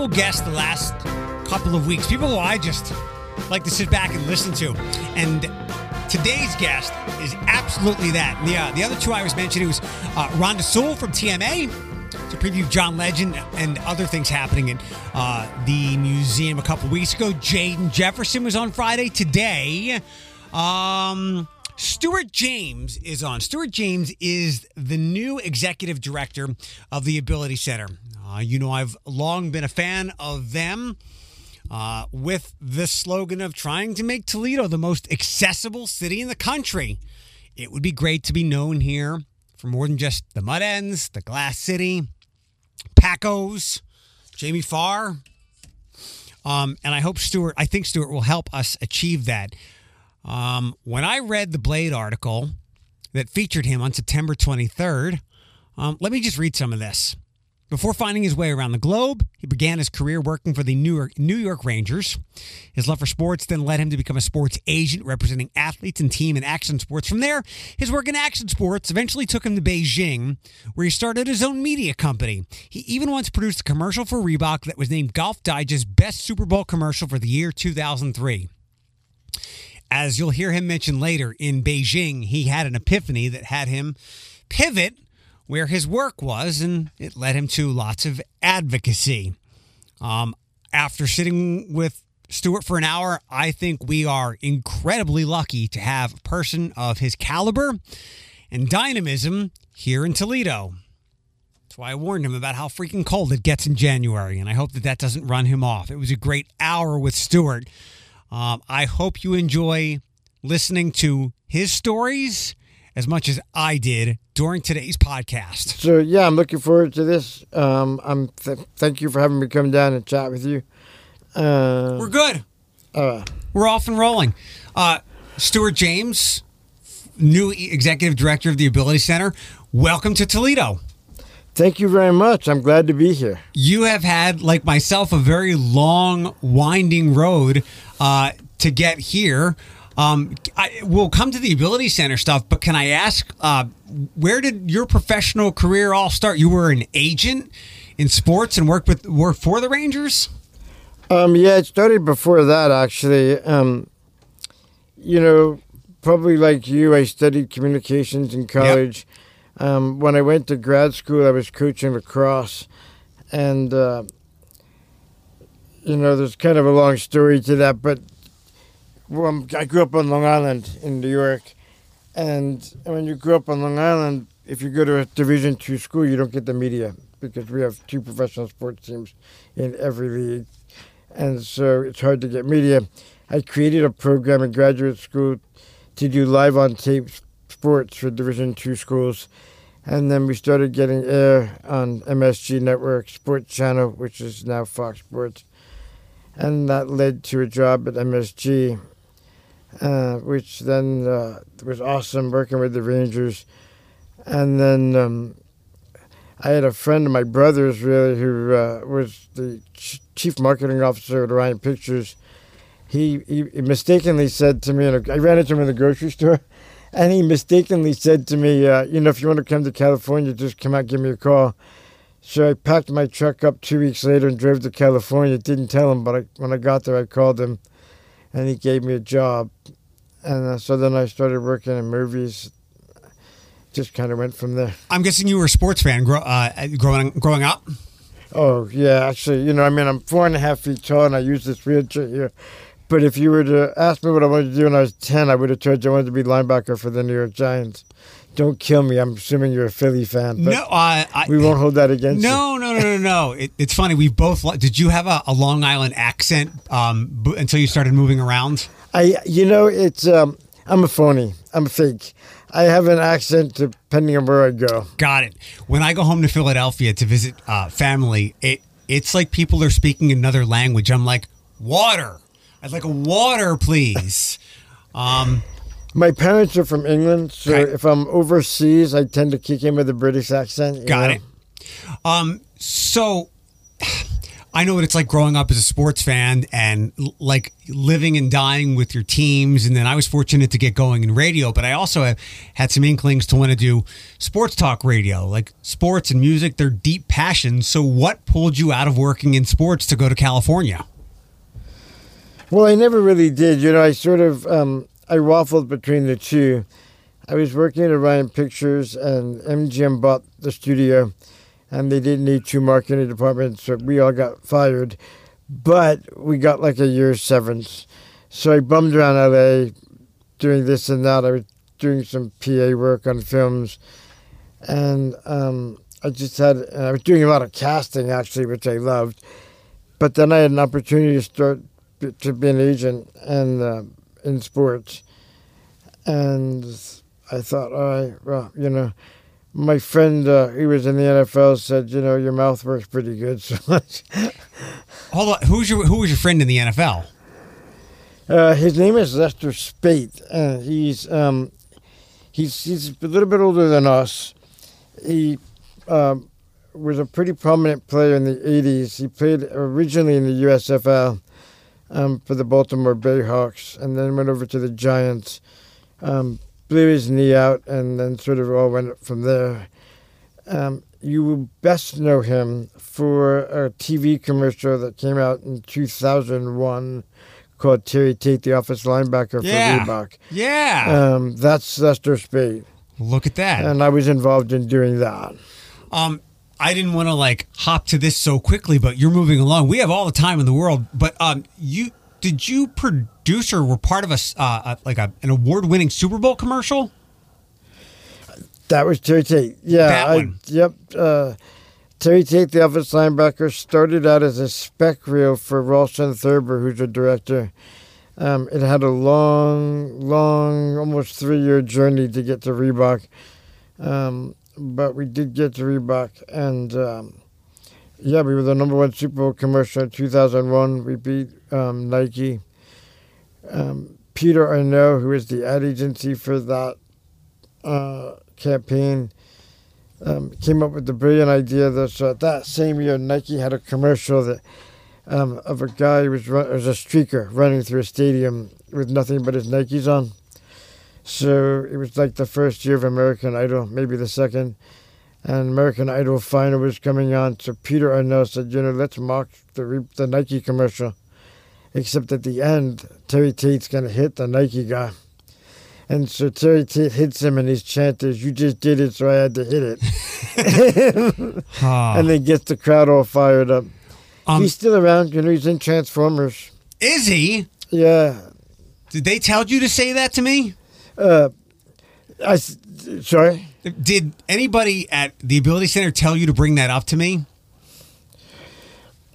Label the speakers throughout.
Speaker 1: incredible guests the last couple of weeks. People who I just like to sit back and listen to. And today's guest is absolutely that. The, uh, the other two I was mentioning was uh, Rhonda Sewell from TMA to preview John Legend and other things happening in uh, the museum a couple weeks ago. Jaden Jefferson was on Friday. Today, um, Stuart James is on. Stuart James is the new executive director of the Ability Center. Uh, you know, I've long been a fan of them. Uh, with the slogan of trying to make Toledo the most accessible city in the country. It would be great to be known here for more than just the Mud Hens, the Glass City, Packo's, Jamie Farr. Um, and I hope Stuart, I think Stuart will help us achieve that. Um, when I read the Blade article that featured him on September 23rd, um, let me just read some of this. Before finding his way around the globe, he began his career working for the New York, New York Rangers. His love for sports then led him to become a sports agent representing athletes and team in action sports. From there, his work in action sports eventually took him to Beijing, where he started his own media company. He even once produced a commercial for Reebok that was named Golf Digest Best Super Bowl Commercial for the year 2003. As you'll hear him mention later, in Beijing, he had an epiphany that had him pivot where his work was, and it led him to lots of advocacy. Um, after sitting with Stuart for an hour, I think we are incredibly lucky to have a person of his caliber and dynamism here in Toledo. That's why I warned him about how freaking cold it gets in January, and I hope that that doesn't run him off. It was a great hour with Stuart. Um, I hope you enjoy listening to his stories as much as I did during today's podcast.
Speaker 2: So yeah, I'm looking forward to this. Um, I'm th- thank you for having me come down and chat with you. Uh,
Speaker 1: We're good.
Speaker 2: uh,
Speaker 1: We're off and rolling. Uh, Stuart James, new executive director of the Ability Center. Welcome to Toledo.
Speaker 2: thank you very much. I'm glad to be here.
Speaker 1: You have had, like myself, a very long, winding road uh, to get here. Um, I, we'll come to the Ability Center stuff, but can I ask, uh, where did your professional career all start? You were an agent in sports and worked with worked for the Rangers.
Speaker 2: Um, yeah, it started before that actually. Um, you know, probably like you, I studied communications in college. Um, when I went to grad school, I was coaching lacrosse, and uh, you know, there's kind of a long story to that. But well, I grew up on Long Island in New York, and when you grew up on Long Island, if you go to a Division two school, you don't get the media because we have two professional sports teams in every league, and so it's hard to get media. I created a program in graduate school to do live on tape sports for Division two schools, and then we started getting air on MSG Network Sports Channel, which is now Fox Sports, and that led to a job at MSG, uh, which then uh, was awesome working with the Rangers, and then. Um, I had a friend of my brother's really who uh, was the ch- chief marketing officer at Orion Pictures. He, he mistakenly said to me, in a, I ran into him in the grocery store, and he mistakenly said to me, uh, you know, if you want to come to California, just come out, give me a call. So I packed my truck up two weeks later and drove to California. Didn't tell him, but I, when I got there, I called him, and he gave me a job. And uh, so then I started working in movies. Just kind of went from there.
Speaker 1: I'm guessing you were a sports fan grow, uh, growing growing up.
Speaker 2: Oh yeah, actually, you know, I mean, I'm four and a half feet tall, and I use this wheelchair here. But if you were to ask me what I wanted to do when I was ten, I would have told you I wanted to be linebacker for the New York Giants. Don't kill me. I'm assuming you're a Philly fan.
Speaker 1: No, I,
Speaker 2: we won't hold that against you.
Speaker 1: No, no, no, no, no. It, it's funny. We both. li- Did you have a, a Long Island accent um, b- until you started moving around?
Speaker 2: I, you know, it's um, I'm a phony. I'm a fake. I have an accent depending on where I go.
Speaker 1: Got it. When I go home to Philadelphia to visit uh, family, it it's like people are speaking another language. I'm like, water. I'd like a water, please. Um,
Speaker 2: My parents are from England, so
Speaker 1: Okay.
Speaker 2: if I'm overseas, I tend to kick in with a British accent.
Speaker 1: got
Speaker 2: know?
Speaker 1: it. Um, so I know what it's like growing up as a sports fan and like living and dying with your teams. And then I was fortunate to get going in radio, but I also have had some inklings to want to do sports talk radio, like sports and music. They're deep passions. So, what pulled you out of working in sports to go to California?
Speaker 2: Well, I never really did. You know, I sort of um, I waffled between the two. I was working at Orion Pictures, and MGM bought the studio, and they didn't need two marketing departments, so we all got fired. But we got like a year's severance. So I bummed around LA doing this and that. I was doing some PA work on films, and um, I just had, I was doing a lot of casting actually, which I loved. But then I had an opportunity to start to be an agent and uh, in sports, and I thought, all right, well, you know, my friend uh, he was in the NFL said, you know, your mouth works pretty good, so much.
Speaker 1: Hold on, who's your who was your friend in the NFL?
Speaker 2: Uh, his name is Lester Speight, and he's um, he's he's a little bit older than us. He um, was a pretty prominent player in the '80s. He played originally in the USFL um, for the Baltimore Bayhawks, and then went over to the Giants. Um, blew his knee out, and then sort of all went from there. Um, you will best know him for a TV commercial that came out in 2001 called Terry Tate, the office linebacker
Speaker 1: Yeah.
Speaker 2: for Reebok.
Speaker 1: Yeah,
Speaker 2: Um, that's Lester Speight,
Speaker 1: look at that.
Speaker 2: and I was involved in doing that.
Speaker 1: Um, I didn't want to like hop to this so quickly, but you're moving along. We have all the time in the world. But um, you did you produce or were part of a, uh, uh, like a, an award-winning Super Bowl commercial?
Speaker 2: That was Terry Tate. Yeah,
Speaker 1: That
Speaker 2: I,
Speaker 1: one.
Speaker 2: Yep. Uh, Terry Tate, the office linebacker, started out as a spec reel for Rawson Thurber, who's a director. Um, it had a long, long, almost three-year journey to get to Reebok, um, but we did get to Reebok, and um, yeah, we were the number one Super Bowl commercial in 2001. We beat um, Nike. Um, Peter Arnault, who is the ad agency for that uh, campaign um, came up with the brilliant idea that that same year Nike had a commercial that um, of a guy who was run, was a streaker running through a stadium with nothing but his Nikes on. So it was like the first year of American Idol, maybe the second, and American Idol final was coming on. So Peter Arnault said, you know, let's mock the the Nike commercial, except at the end Terry Tate's gonna hit the Nike guy. And so Terry Tate hits him, and his chant is, "You just did it, so I had to hit it,"
Speaker 1: Uh,
Speaker 2: and then gets the crowd all fired up.
Speaker 1: um,
Speaker 2: he's still around, you know. He's in Transformers.
Speaker 1: is he?
Speaker 2: Yeah.
Speaker 1: Did they tell you to say that to me?
Speaker 2: Uh, I sorry.
Speaker 1: Did anybody at the Ability Center tell you to bring that up to me?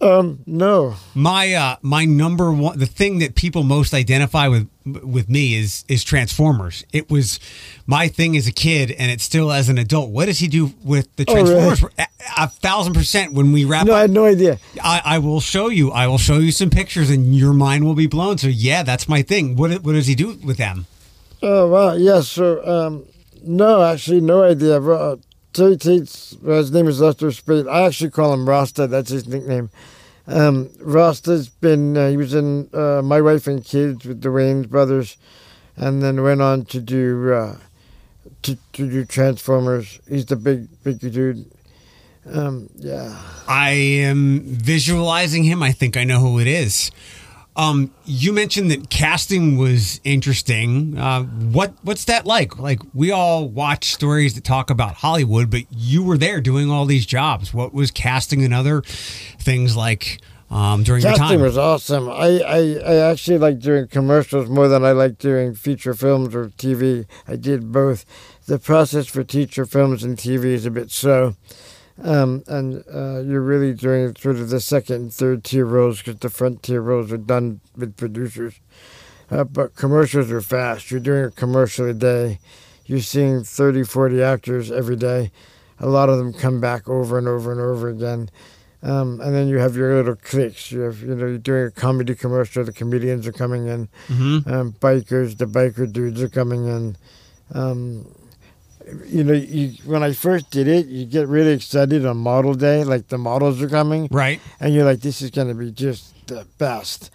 Speaker 2: Um, no.
Speaker 1: My uh, my number one, the thing that people most identify with with me is is Transformers. It was my thing as a kid, and it's still as an adult. What does he do with the
Speaker 2: Oh, really?
Speaker 1: Transformers? a, a thousand percent. When we wrap
Speaker 2: No, I
Speaker 1: up,
Speaker 2: had no idea.
Speaker 1: I, I will show you. I will show you some pictures, and your mind will be blown. So yeah, that's my thing. What what does he do with them?
Speaker 2: Oh wow, Yes, sir. um, no, actually, no idea. Uh, Terry Tate's well, his name is Lester Speight. I actually call him Rasta. That's his nickname. Um, Rasta's been uh, he was in uh, My Wife and Kids with the Wayans brothers, and then went on to do uh, to to do Transformers. He's the big big dude. Um, yeah.
Speaker 1: I am visualizing him. I think I know who it is. Um, you mentioned that casting was interesting. Uh, what what's that like? Like we all watch stories that talk about Hollywood, but you were there doing all these jobs. What was casting and other things like um, during your time?
Speaker 2: Casting was awesome. I, I, I actually like doing commercials more than I like doing feature films or TV. I did both. The process for feature films and TV is a bit slow. Um, and uh, you're really doing sort of the second and third tier roles because the front tier roles are done with producers. Uh, but commercials are fast. You're doing a commercial a day. You're seeing 30, 40 actors every day. A lot of them come back over and over and over again. Um, and then you have your little cliques. You have, you know, you're doing a comedy commercial. The comedians are coming in.
Speaker 1: hmm
Speaker 2: Um, bikers, the biker dudes are coming in. Um, you know, you, when I first did it, you get really excited on model day, like the models are coming,
Speaker 1: Right.
Speaker 2: and you're like, this is going to be just the best.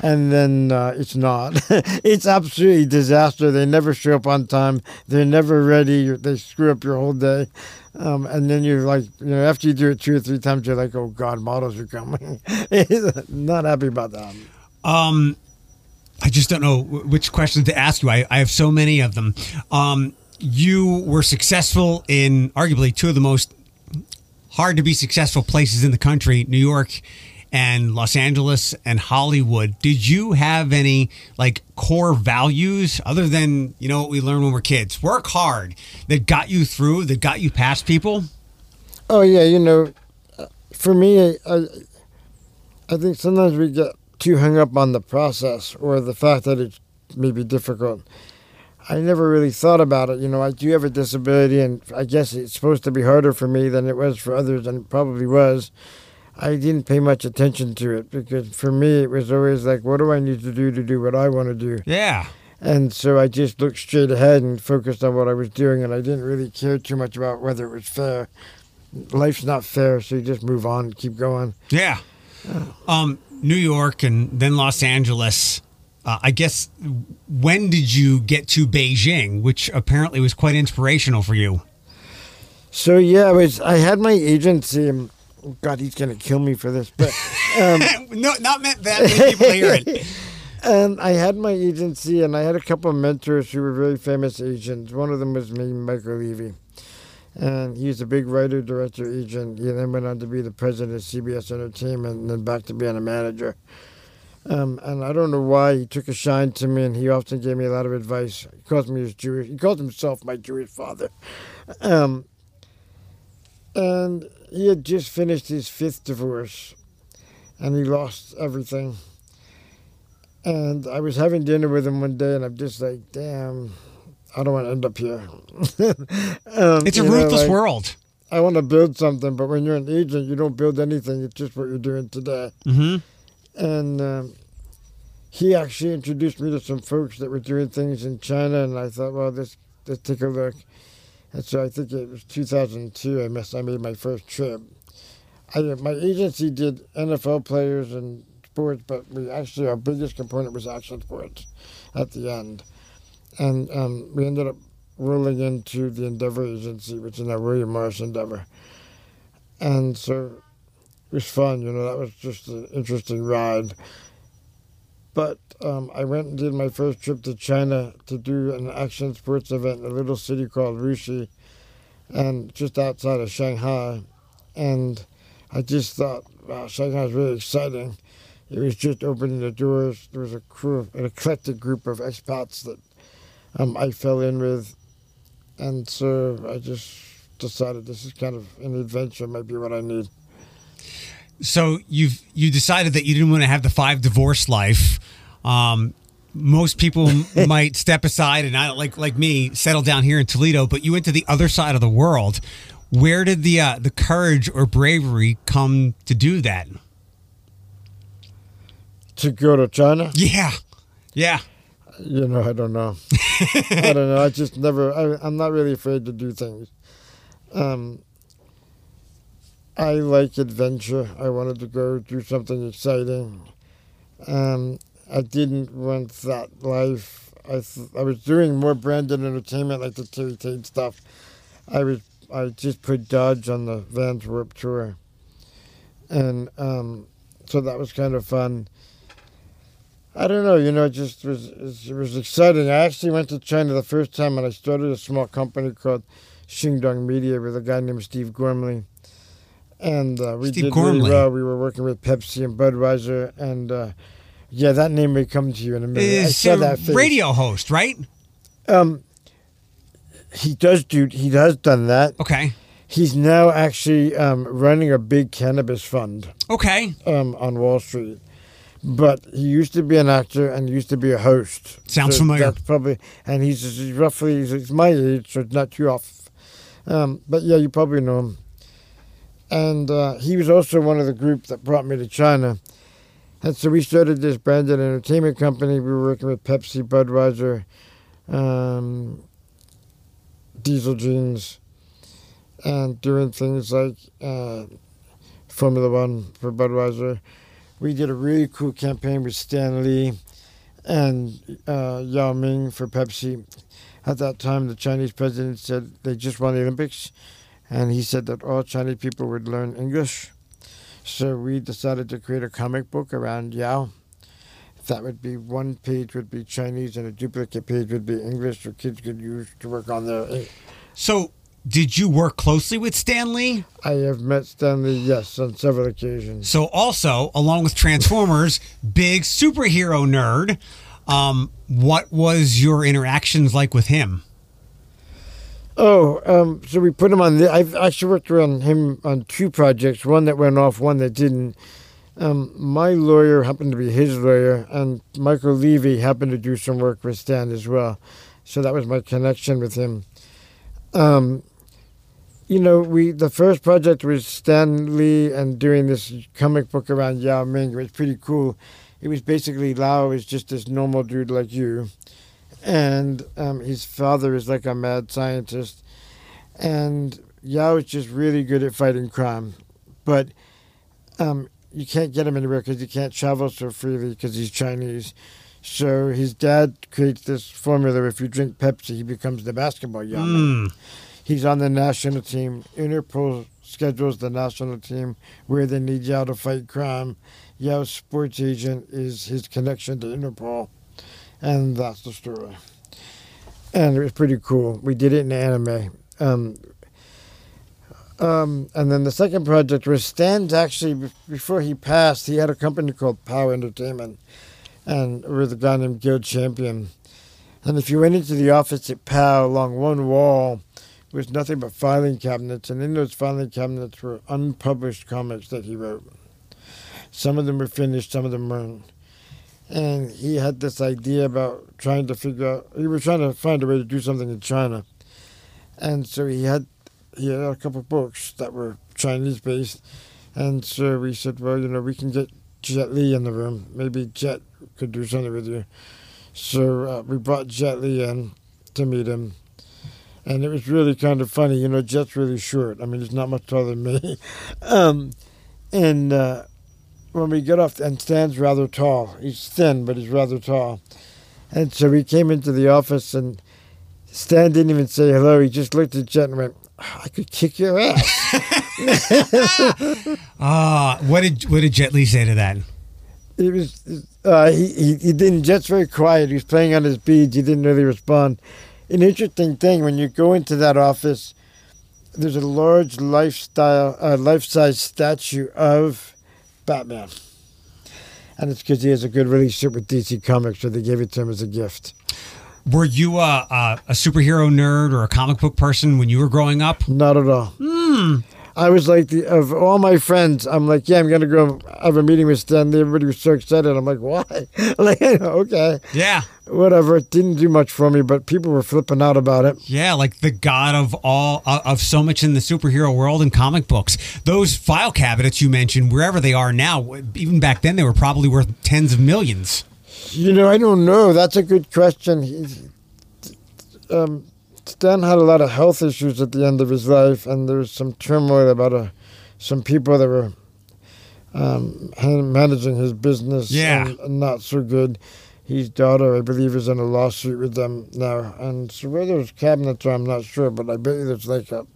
Speaker 2: And then uh, it's not. it's absolutely disaster. They never show up on time. They're never ready. They screw up your whole day. Um, and then you're like, you know, after you do it two or three times, you're like, oh God, models are coming. not happy about that.
Speaker 1: Um, I just don't know which questions to ask you. I, I have so many of them. Um, you were successful in arguably two of the most hard to be successful places in the country, New York and Los Angeles and Hollywood. Did you have any like core values other than, you know, what we learned when we're kids? Work hard that got you through, that got you past people?
Speaker 2: Oh yeah, you know, uh, for me, I, I, think sometimes we get too hung up on the process or the fact that it's maybe difficult. I never really thought about it. You know, I do have a disability, and I guess it's supposed to be harder for me than it was for others, and it probably was. I didn't pay much attention to it because for me, it was always like, what do I need to do to do what I want to do?
Speaker 1: Yeah.
Speaker 2: And so I just looked straight ahead and focused on what I was doing, and I didn't really care too much about whether it was fair. Life's not fair, so you just move on, keep going.
Speaker 1: Yeah. Um, New York and then Los Angeles. Uh, I guess when did you get to Beijing, which apparently was quite inspirational for you?
Speaker 2: So yeah, I was. I had my agency. And, oh God, he's gonna kill me for this, but um,
Speaker 1: no, not meant that many people hear it.
Speaker 2: and I had my agency, and I had a couple of mentors who were very famous agents. One of them was me, Michael Levy, and he was a big writer, director, agent. He then went on to be the president of CBS Entertainment, and then back to being a manager. Um, and I don't know why he took a shine to me, and he often gave me a lot of advice. He calls me his Jewish. He called himself my Jewish father. Um, and he had just finished his fifth divorce, and he lost everything. And I was having dinner with him one day, and I'm just like, damn, I don't want to end up here. um,
Speaker 1: It's a
Speaker 2: you know,
Speaker 1: ruthless
Speaker 2: like,
Speaker 1: world.
Speaker 2: I want to build something, but when you're an agent, you don't build anything. It's just what you're doing today
Speaker 1: Mm-hmm.
Speaker 2: And um, he actually introduced me to some folks that were doing things in China, and I thought, well, let's let's take a look. And so I think it was 2002. I missed. I made my first trip. I my agency did NFL players and sports, but we actually our biggest component was action sports at the end, and um, we ended up rolling into the Endeavor agency, which is now William Morris Endeavor, and so was fun. You know, that was just an interesting ride. But um, I went and did my first trip to China to do an action sports event in a little city called Wuxi, and just outside of Shanghai. And I just thought, wow, Shanghai is really exciting. It was just opening the doors. There was a crew, an eclectic group of expats that um, I fell in with, and so I just decided this is kind of an adventure, might be what I need.
Speaker 1: So you've you decided that you didn't want to have the five divorce life. Um, most people might step aside and I like like me settle down here in Toledo, but you went to the other side of the world. Where did the uh, the courage or bravery come to do that?
Speaker 2: To go to China?
Speaker 1: Yeah, yeah.
Speaker 2: You know, I don't know. I don't know. I just never. I, I'm not really afraid to do things. Um, I like adventure. I wanted to go do something exciting. Um, I didn't want that life. I th- I was doing more branded entertainment, like the Terry Tate stuff. I was. I just put Dodge on the Vans Warp tour, and um, so that was kind of fun. I don't know, you know, it just was it was exciting. I actually went to China the first time, and I started a small company called Xingdong Media with a guy named Steve Gormley, and uh, we
Speaker 1: Steve
Speaker 2: did
Speaker 1: Gormley.
Speaker 2: really well. We were working with Pepsi and Budweiser, and uh, yeah, that name may come to you in a minute. I
Speaker 1: Is
Speaker 2: saw that face.
Speaker 1: radio host, right?
Speaker 2: Um, he does do. He has done that.
Speaker 1: Okay,
Speaker 2: He's now actually um, running a big cannabis fund
Speaker 1: okay.
Speaker 2: um, on Wall Street. But he used to be an actor and used to be a host.
Speaker 1: Sounds
Speaker 2: So
Speaker 1: familiar.
Speaker 2: That's probably, and he's, roughly he's my age, so it's not too off. Um, but yeah, you probably know him. And uh, he was also one of the group that brought me to China. And so we started this branded entertainment company. We were working with Pepsi, Budweiser, um, diesel jeans and doing things like uh, Formula One for Budweiser. We did a really cool campaign with Stan Lee and uh, Yao Ming for Pepsi. At that time, the Chinese president said they just won the Olympics, and he said that all Chinese people would learn English. So we decided to create a comic book around Yao. That would be one page would be Chinese and a duplicate page would be English, so kids could use to work on their.
Speaker 1: So, did you work closely with Stan Lee?
Speaker 2: I have met Stan Lee, yes, on several occasions.
Speaker 1: So, also, along with Transformers, big superhero nerd. Um, what was your interactions like with him?
Speaker 2: Oh, um, so we put him on the. I've actually worked around him on two projects. One that went off, one that didn't. Um, my lawyer happened to be his lawyer, and Michael Levy happened to do some work with Stan as well. So that was my connection with him. Um, you know, we the first project was Stan Lee and doing this comic book around Yao Ming. It was pretty cool. It was basically Yao is just this normal dude like you, and um, his father is like a mad scientist, and Yao is just really good at fighting crime, but um, you can't get him anywhere because he can't travel so freely because he's Chinese. So his dad creates this formula: if you drink Pepsi, he becomes the basketball Yao
Speaker 1: Mm.
Speaker 2: He's on the national team. Interpol schedules the national team where they need Yao to fight crime. Yao's sports agent is his connection to Interpol, and that's the story. And it was pretty cool. We did it in anime. Um, um, and then the second project was Stan's actually, before he passed, he had a company called POW Entertainment and with a guy named Gil Champion. And if you went into the office at POW along one wall, was nothing but filing cabinets, and in those filing cabinets were unpublished comics that he wrote. Some of them were finished, some of them weren't. And he had this idea about trying to figure out, he was trying to find a way to do something in China. And so he had, he had a couple books that were Chinese based. And so we said, well, you know, we can get Jet Li in the room. Maybe Jet could do something with you. So uh, we brought Jet Li in to meet him and it was really kind of funny. You know, Jet's really short. I mean, he's not much taller than me. Um, and uh, when we get off, and Stan's rather tall. He's thin, but he's rather tall. And so we came into the office, and Stan didn't even say hello. He just looked at Jet and went, "I could kick your ass."
Speaker 1: Ah, what did what did Jet Li say to that?
Speaker 2: He was, uh, he, he, he didn't, Jet's very quiet. He was playing on his beads. He didn't really respond. An interesting thing, when you go into that office, there's a large lifestyle, uh, life-size statue of Batman. And it's because he has a good relationship with DC Comics, so they gave it to him as a gift.
Speaker 1: Were you a, a, a superhero nerd or a comic book person when you were growing up?
Speaker 2: Not at all. Hmm. I was like, the, of all my friends, I'm like, yeah, I'm going to go have a meeting with Stan Everybody was so excited. I'm like, why? like, okay.
Speaker 1: Yeah,
Speaker 2: whatever. It didn't do much for me, but people were flipping out about it.
Speaker 1: yeah, like the god of all uh, of so much in the superhero world and comic books. Those file cabinets you mentioned, wherever they are now, even back then, they were probably worth tens of millions.
Speaker 2: You know, I don't know. That's a good question. Um, Stan had a lot of health issues at the end of his life, and there was some turmoil about uh some people that were um, managing his business
Speaker 1: Yeah.
Speaker 2: and, and not so good. His daughter, I believe, is in a lawsuit with them now. And so where those cabinets are, I'm not sure, but I bet you there's like a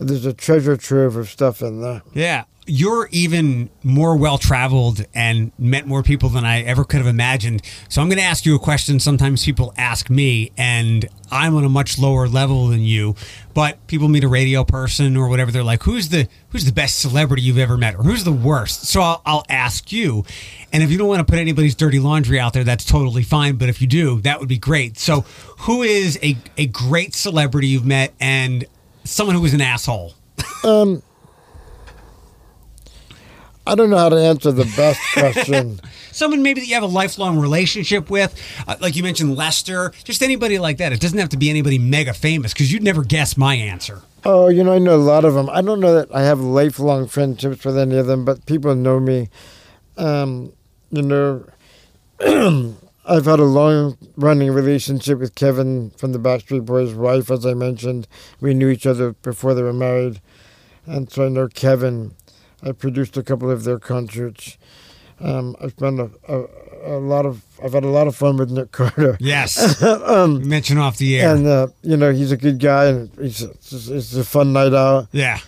Speaker 2: there's a treasure trove of stuff in there.
Speaker 1: Yeah. You're even more well traveled and met more people than I ever could have imagined. So I'm going to ask you a question sometimes people ask me, and I'm on a much lower level than you. But people meet a radio person or whatever, they're like, "Who's the who's the best celebrity you've ever met, or who's the worst?" So I'll, I'll ask you, and if you don't want to put anybody's dirty laundry out there, that's totally fine. But if you do, that would be great. So who is a a great celebrity you've met and someone who was an asshole?
Speaker 2: Um, I don't know how to answer the best question.
Speaker 1: someone maybe that you have a lifelong relationship with, uh, like you mentioned Lester, just anybody like that. It doesn't have to be anybody mega famous because you'd never guess my answer.
Speaker 2: Oh, you know, I know a lot of them. I don't know that I have lifelong friendships with any of them, but people know me. Um, you know, I've had a long running relationship with Kevin from the Backstreet Boys' wife, as I mentioned. We knew each other before they were married. And so I know Kevin. I produced a couple of their concerts. Um, I've spent a, a, a, lot of, I've had a lot of fun with Nick Carter.
Speaker 1: Yes.
Speaker 2: um,
Speaker 1: mentioned off the air.
Speaker 2: and, uh, you know, he's a good guy and he's, it's, it's a fun night out.
Speaker 1: yeah.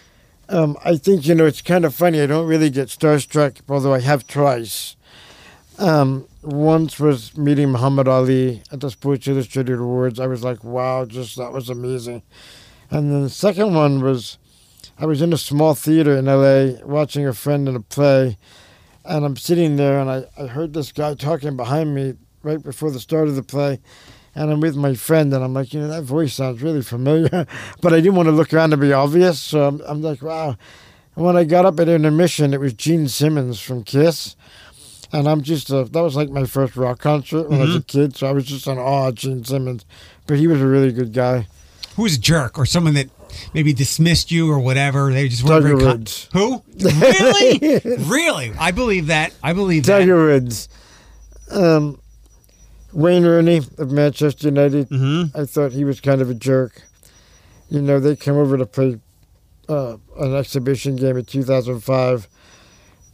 Speaker 2: Um, I think you know it's kind of funny. I don't really get starstruck, although I have twice. Um, once was meeting Muhammad Ali at the Sports Illustrated Awards. I was like, wow, just that was amazing. And then the second one was, I was in a small theater in LA watching a friend in a play, and I'm sitting there and I, I heard this guy talking behind me right before the start of the play. And I'm with my friend, and I'm like, you know, that voice sounds really familiar. but I didn't want to look around to be obvious, so I'm, I'm like, wow. And when I got up at intermission, it was Gene Simmons from Kiss. And I'm just, a, that was like my first rock concert when I was a mm-hmm. kid, so I was just in awe of Gene Simmons. But he was a really good guy.
Speaker 1: Who's a jerk or someone that maybe dismissed you or whatever? They just weren't
Speaker 2: Tiger
Speaker 1: very con-
Speaker 2: Woods.
Speaker 1: Who? Really? really? I believe that. I believe that.
Speaker 2: Tiger Woods. Um, Wayne Rooney of Manchester United.
Speaker 1: Mm-hmm.
Speaker 2: I thought he was kind of a jerk. You know, they came over to play uh, an exhibition game in 2005,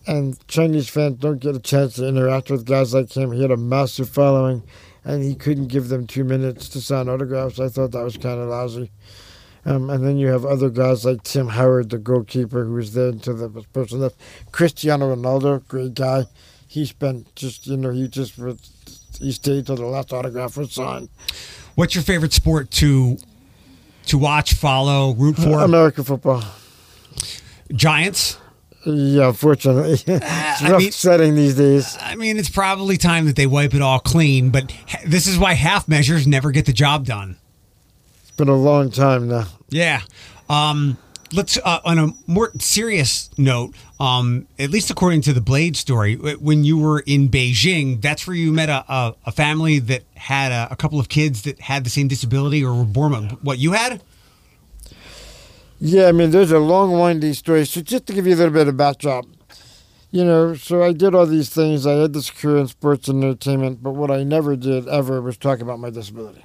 Speaker 2: and Chinese fans don't get a chance to interact with guys like him. He had a massive following, and he couldn't give them two minutes to sign autographs. I thought that was kind of lousy. Um, and then you have other guys like Tim Howard, the goalkeeper, who was there until the person left. Cristiano Ronaldo, great guy. He spent just, you know, he just he stayed till the last autograph was signed.
Speaker 1: What's your favorite sport to to watch, follow, root for?
Speaker 2: American football.
Speaker 1: Giants.
Speaker 2: Yeah, unfortunately. it's
Speaker 1: I
Speaker 2: rough
Speaker 1: mean-
Speaker 2: setting these days.
Speaker 1: I mean, it's probably time that they wipe it all clean, but this is why half measures never get the job done.
Speaker 2: Been a long time now.
Speaker 1: Yeah. Um, let's uh, on a more serious note. Um, at least according to the Blade story, when you were in Beijing, that's where you met a, a, a family that had a, a couple of kids that had the same disability or were born with what you had.
Speaker 2: Yeah, I mean, there's a long, windy story. So just to give you a little bit of backdrop, you know, so I did all these things. I had this career in sports and entertainment, but what I never did ever was talk about my disability.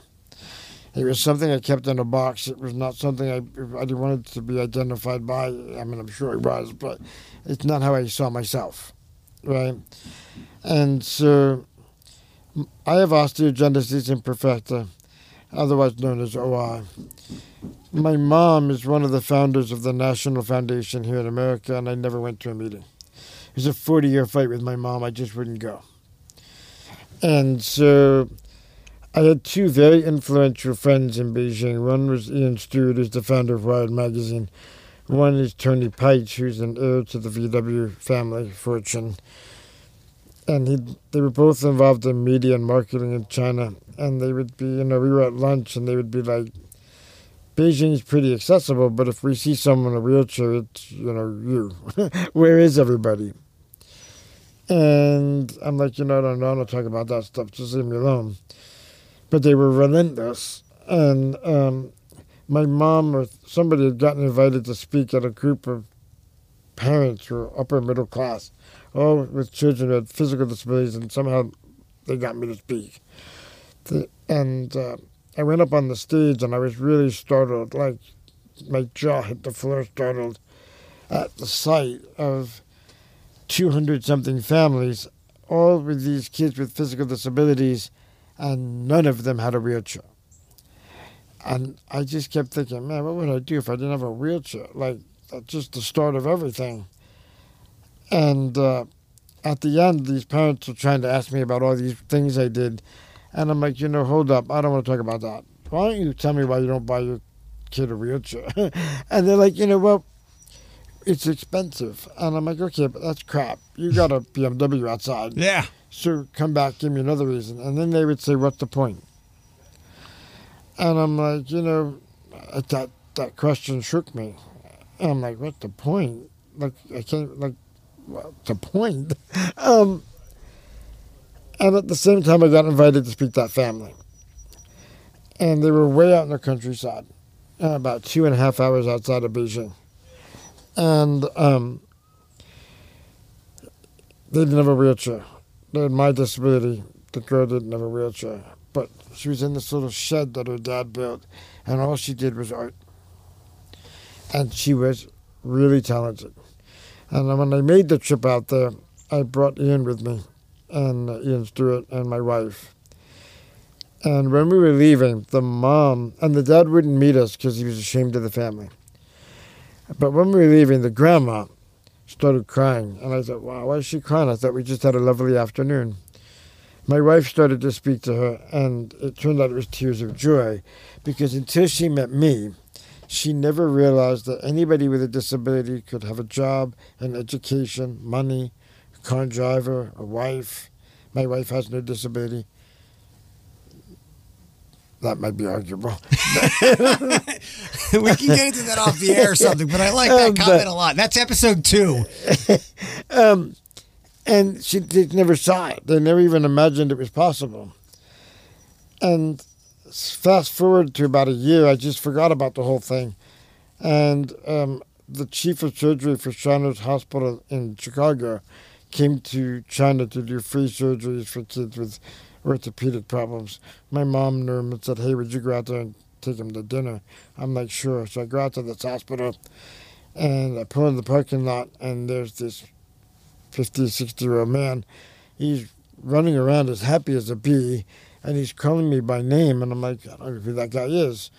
Speaker 2: It was something I kept in a box. It was not something I, I didn't want it to be identified by. I mean, I'm sure it was, but it's not how I saw myself, right? And so I have osteogenesis imperfecta, otherwise known as OI. My mom is one of the founders of the National Foundation here in America, and I never went to a meeting. It was a 40 year fight with my mom. I just wouldn't go. And so I had two very influential friends in Beijing. One was Ian Stewart, who's the founder of Wired Magazine. One is Tony Piëch, who's an heir to the VW family fortune. And he, they were both involved in media and marketing in China. And they would be, you know, we were at lunch and they would be like, Beijing's pretty accessible, but if we see someone in a wheelchair, it's, you know, you. Where is everybody? And I'm like, you know, I don't want to talk about that stuff. Just leave me alone. But they were relentless. And um, my mom or somebody had gotten invited to speak at a group of parents who were upper middle class, all with children who had physical disabilities, and somehow they got me to speak. And uh, I went up on the stage and I was really startled, like my jaw hit the floor, startled at the sight of 200 something families, all with these kids with physical disabilities, and none of them had a wheelchair. And I just kept thinking, man, what would I do if I didn't have a wheelchair? Like, that's just the start of everything. And uh, at the end, these parents were trying to ask me about all these things I did. And I'm like, you know, hold up. I don't want to talk about that. Why don't you tell me why you don't buy your kid a wheelchair? and they're like, you know, well, it's expensive. And I'm like, okay, but that's crap. You got a BMW outside.
Speaker 1: Yeah.
Speaker 2: So come back, give me another reason. And then they would say, what's the point? And I'm like, you know, that, that question shook me. And I'm like, what's the point? Like, I can't, like, what's the point? um, and at the same time, I got invited to speak to that family. And they were way out in the countryside, uh, about two and a half hours outside of Beijing. And um, they didn't have a wheelchair. My disability. the girl didn't have a wheelchair, but she was in this little shed that her dad built, and all she did was art. And she was really talented. And when I made the trip out there, I brought Ian with me, and Ian Stewart and my wife. And when we were leaving, the mom and the dad wouldn't meet us because he was ashamed of the family. But when we were leaving, the grandma started crying. And I thought, wow, why is she crying? I thought we just had a lovely afternoon. My wife started to speak to her, and it turned out it was tears of joy because until she met me, she never realized that anybody with a disability could have a job, an education, money, a car driver, a wife. My wife has no disability. That might be arguable.
Speaker 1: we can get into that off the air or something, but I like that
Speaker 2: Um, but-
Speaker 1: comment a lot. That's episode two.
Speaker 2: um, and she they never saw it. They never even imagined it was possible. And fast forward to about a year, I just forgot about the whole thing. And um, the chief of surgery for Shriners Hospital in Chicago came to China to do free surgeries for kids with orthopedic problems. My mom knew him and said, Hey, would you go out there and take him to dinner? I'm like, Sure. So I go out to this hospital and I pull in the parking lot, and there's this 50, 60 year old man. He's running around as happy as a bee, and he's calling me by name, and I'm like, I don't know who that guy is.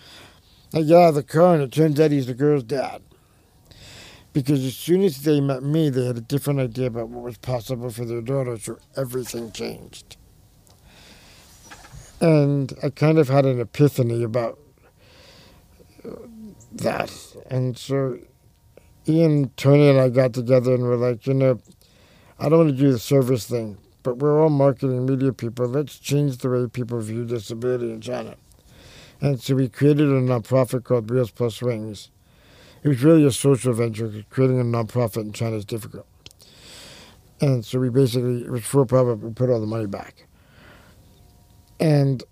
Speaker 2: I get out of the car, and it turns out he's the girl's dad. Because as soon as they met me, they had a different idea about what was possible for their daughter, so everything changed. And I kind of had an epiphany about that. And so Ian, Tony, and I got together and we're like, you know, I don't want to do the service thing, but we're all marketing media people. Let's change the way people view disability in China. And so we created a nonprofit called Wheels Plus Wings. It was really a social venture. 'cause Creating a nonprofit in China is difficult. And so we basically, it was for profit, we put all the money back. And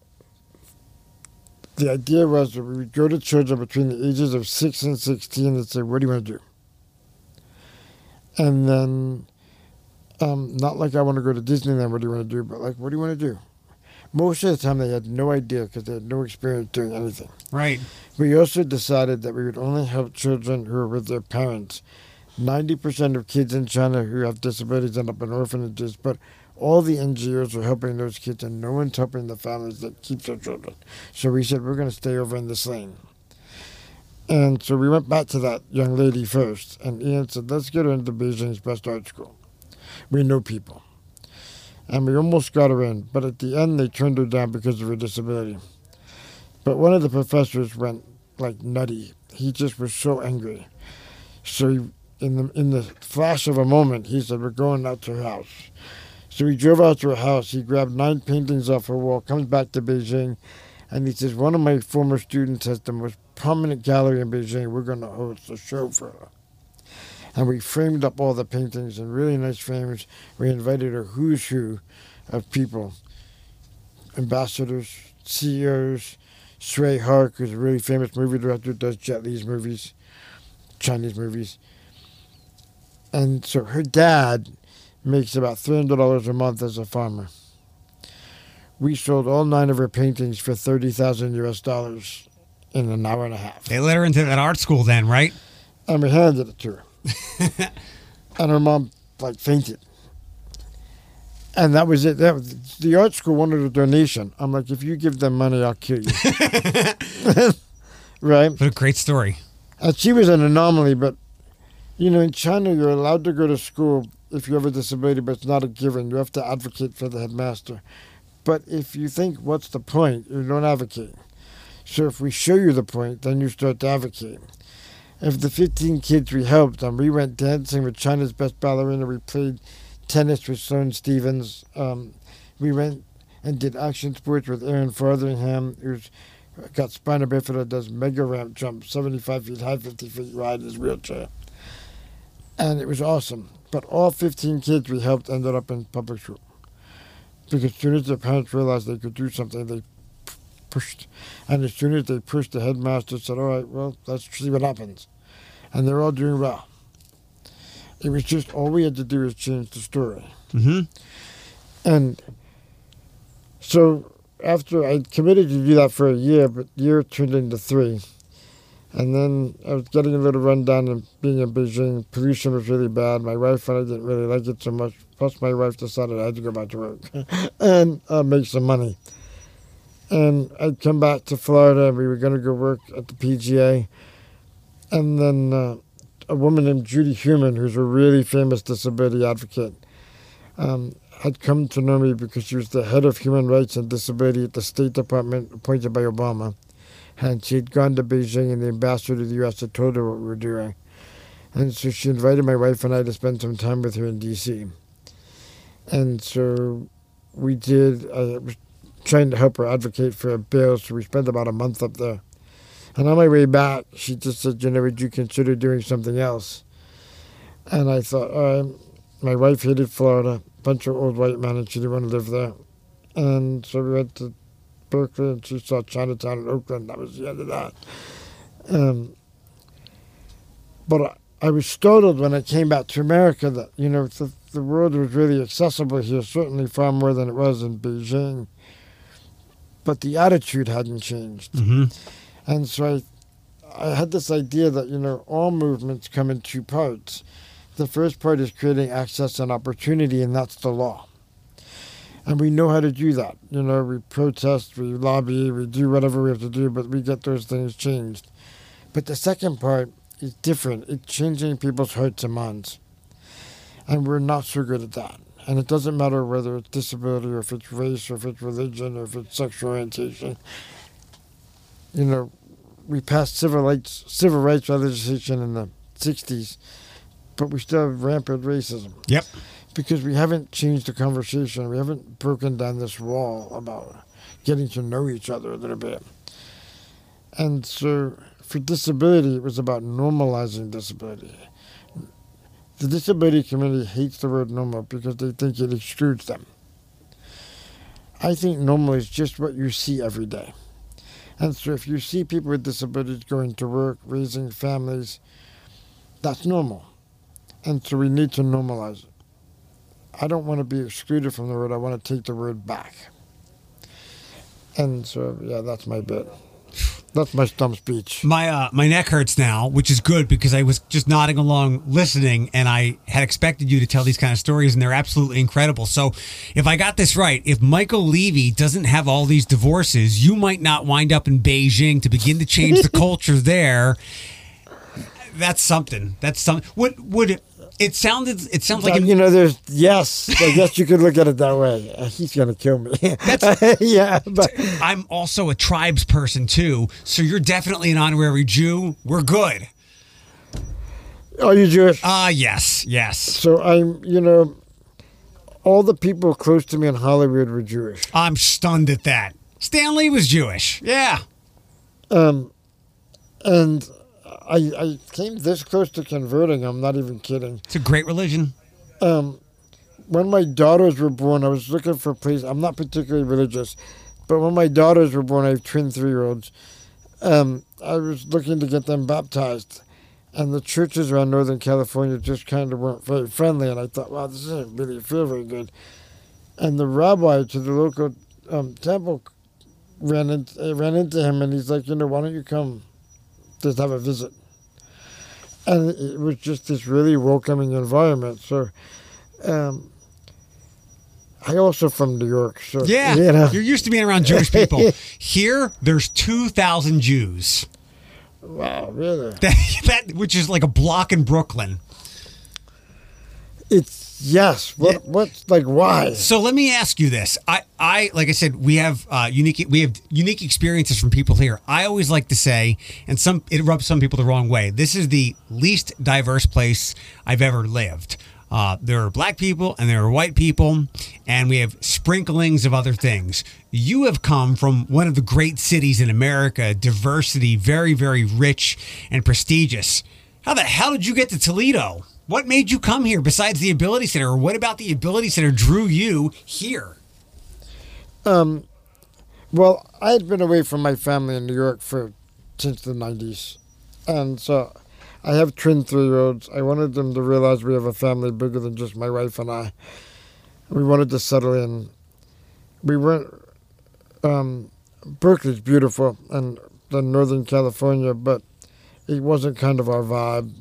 Speaker 2: the idea was that we would go to children between the ages of 6 and 16 and say, What do you want to do? And then, um, not like I want to go to Disneyland, what do you want to do? But like, what do you want to do? Most of the time, they had no idea because they had no experience doing anything.
Speaker 1: Right.
Speaker 2: We also decided that we would only help children who are with their parents. 90% of kids in China who have disabilities end up in orphanages, but all the NGOs are helping those kids, and no one's helping the families that keep their children. So we said, we're going to stay over in this lane. And so we went back to that young lady first, and Ian said, let's get her into Beijing's best art school. We know people. And we almost got her in, but at the end, they turned her down because of her disability. But one of the professors went like nutty. He just was so angry. So he, in the in the flash of a moment, he said, "We're going out to her house." So we drove out to her house. He grabbed nine paintings off her wall, comes back to Beijing, and he says, "One of my former students has the most prominent gallery in Beijing. We're going to host a show for her." And we framed up all the paintings in really nice frames. We invited a who's who of people, ambassadors, CEOs, Tsui Hark, who's a really famous movie director, does Jet Li's movies, Chinese movies. And so her dad makes about $300 a month as a farmer. We sold all nine of her paintings for 30,000 US dollars in an hour and a half.
Speaker 1: They let her into that art school then, right?
Speaker 2: And we handed it to her. and her mom, like, fainted. And that was it. That was, the art school wanted a donation. I'm like, if you give them money, I'll kill you. right?
Speaker 1: What a great story.
Speaker 2: And she was an anomaly, but you know, in China, you're allowed to go to school if you have a disability, but it's not a given. You have to advocate for the headmaster. But if you think, what's the point? You don't advocate. So if we show you the point, then you start to advocate. If the 15 kids we helped, um, we went dancing with China's best ballerina. We played tennis with Sloane Stevens. Um, we went and did action sports with Aaron Fotheringham, who's got spina bifida, does mega ramp jump, 75 feet high, 50 feet wide in his wheelchair. And it was awesome. But all 15 kids we helped ended up in public school. Because as soon as their parents realized they could do something, they p- pushed. And as soon as they pushed, the headmaster said, all right, well, let's see what happens. And they're all doing well. It was just all we had to do was change the story.
Speaker 1: Mm-hmm.
Speaker 2: And so after I committed to do that for a year, but year turned into three. And then I was getting a little rundown and being in Beijing. Pollution was really bad. My wife and I didn't really like it so much. Plus, my wife decided I had to go back to work and uh, make some money. And I'd come back to Florida. And we were going to go work at the PGA. And then uh, a woman named Judy Heumann, who's a really famous disability advocate, um, had come to know me because she was the head of human rights and disability at the State Department appointed by Obama. And she'd gone to Beijing, and the ambassador to the U.S. had told her what we were doing. And so she invited my wife and I to spend some time with her in D.C. And so we did. I was trying to help her advocate for a bill, so we spent about a month up there. And on my way back, she just said, you know, would you consider doing something else? And I thought, all right. My wife hated Florida, a bunch of old white men, and she didn't want to live there. And so we went to Berkeley, and she saw Chinatown in Oakland. That was the end of that. Um, but I, I was startled when I came back to America that, you know, the, the world was really accessible here, certainly far more than it was in Beijing. But the attitude hadn't changed.
Speaker 1: Mm-hmm.
Speaker 2: And so I, I had this idea that, you know, all movements come in two parts. The first part is creating access and opportunity, and that's the law. And we know how to do that. You know, we protest, we lobby, we do whatever we have to do, but we get those things changed. But the second part is different. It's changing people's hearts and minds. And we're not so good at that. And it doesn't matter whether it's disability or if it's race or if it's religion or if it's sexual orientation. You know, we passed civil rights civil rights legislation in the 60s but we still have rampant racism.
Speaker 1: Yep.
Speaker 2: Because we haven't changed the conversation. We haven't broken down this wall about getting to know each other a little bit. And so for disability, it was about normalizing disability. The disability community hates the word normal because they think it excludes them. I think normal is just what you see every day. And so if you see people with disabilities going to work, raising families, that's normal. And so we need to normalize it. I don't want to be excluded from the word. I want to take the word back. And so, yeah, that's my bit. That's my stump speech.
Speaker 1: My uh, my neck hurts now, which is good because I was just nodding along, listening, and I had expected you to tell these kind of stories, and they're absolutely incredible. So, if I got this right, if Michael Levy doesn't have all these divorces, you might not wind up in Beijing to begin to change the culture there. That's something. That's something. Would would it sounded? It sounds like
Speaker 2: Um, you know, there's yes, I guess you could look at it that way. Uh, He's gonna kill me. yeah, but
Speaker 1: I'm also a tribes person too, so you're definitely an honorary Jew. We're good.
Speaker 2: are you Jewish?
Speaker 1: Ah, yes, yes.
Speaker 2: So I'm, you know, all the people close to me in Hollywood were Jewish.
Speaker 1: I'm stunned at that. Stanley was Jewish. Yeah.
Speaker 2: Um, and I, I came this close to converting. I'm not even kidding.
Speaker 1: It's a great religion.
Speaker 2: Um, when my daughters were born, I was looking for a place. I'm not particularly religious, but when my daughters were born, I have twin three-year-olds. Um, I was looking to get them baptized, and the churches around Northern California just kind of weren't very friendly. And I thought, wow, this doesn't really feel very good. And the rabbi to the local um, temple ran into, ran into him, and he's like, you know, why don't you come just have a visit? And it was just this really welcoming environment. So, um, I also from New York, so
Speaker 1: Yeah.
Speaker 2: you know,
Speaker 1: You're used to being around Jewish people. Here, there's 2,000 Jews.
Speaker 2: wow, really,
Speaker 1: That, that which is like a block in Brooklyn.
Speaker 2: it's yes. What what's like why?
Speaker 1: So let me ask you this. I, I like I said, we have uh, unique we have unique experiences from people here. I always like to say, and some it rubs some people the wrong way. This is the least diverse place I've ever lived. Uh, there are black people and there are white people, and we have sprinklings of other things. You have come from one of the great cities in America, diversity, very, very rich and prestigious. How the hell did you get to Toledo? What made you come here besides the Ability Center? Or what about the Ability Center drew you here?
Speaker 2: Um, well, I had been away from my family in New York for since the '90s, and so I have twin three-year-olds. I wanted them to realize we have a family bigger than just my wife and I. We wanted to settle in. We weren't um, Berkeley's beautiful and the Northern California, but it wasn't kind of our vibe,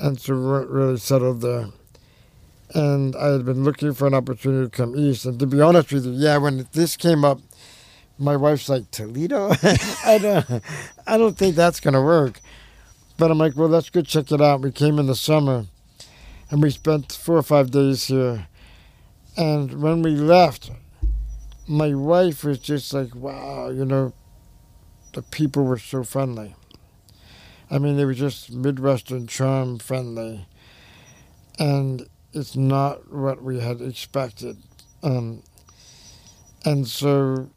Speaker 2: and so weren't really settled there. And I had been looking for an opportunity to come east. And to be honest with you, yeah, when this came up, my wife's like Toledo. I don't, I don't think that's gonna work. But I'm like, well, let's go check it out. We came in the summer, and we spent four or five days here. And when we left, my wife was just like, wow, you know, the people were so friendly. I mean, they were just Midwestern charm friendly. And it's not what we had expected. Um, and so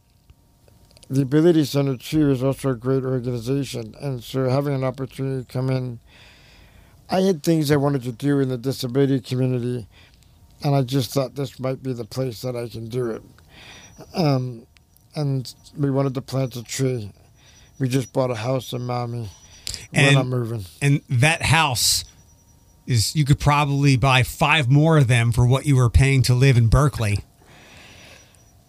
Speaker 2: the Ability Center, too, is also a great organization. And so having an opportunity to come in, I had things I wanted to do in the disability community, and I just thought this might be the place that I can do it. Um, and we wanted to plant a tree. We just bought a house in We're
Speaker 1: And-
Speaker 2: not moving.
Speaker 1: And that house is you could probably buy five more of them for what you were paying to live in Berkeley.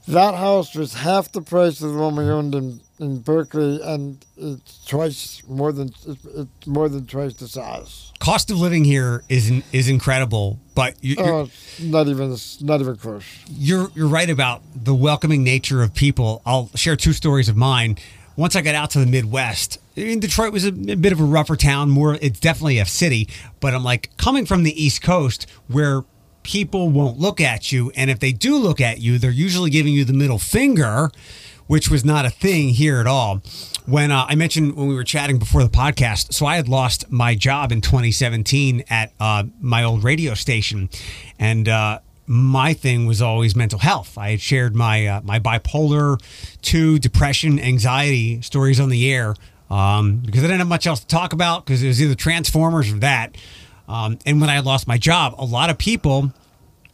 Speaker 2: That house was half the price of the one we owned in, in Berkeley, and it's twice more than it's, it's more than twice the size.
Speaker 1: Cost of living here is in, is incredible, but you, you're,
Speaker 2: Oh, not even not even close.
Speaker 1: you're you're right about the welcoming nature of people. I'll share two stories of mine. Once I got out to the Midwest, I mean, Detroit was a, a bit of a rougher town. More, it's definitely a city. But I'm like coming from the East Coast, where people won't look at you, and if they do look at you, they're usually giving you the middle finger, which was not a thing here at all. When uh, I mentioned when we were chatting before the podcast, so I had lost my job in 2017 at uh, my old radio station, and. Uh, my thing was always mental health. I had shared my uh, my bipolar two, depression, anxiety stories on the air um, because I didn't have much else to talk about because it was either Transformers or that. Um, and when I lost my job, a lot of people,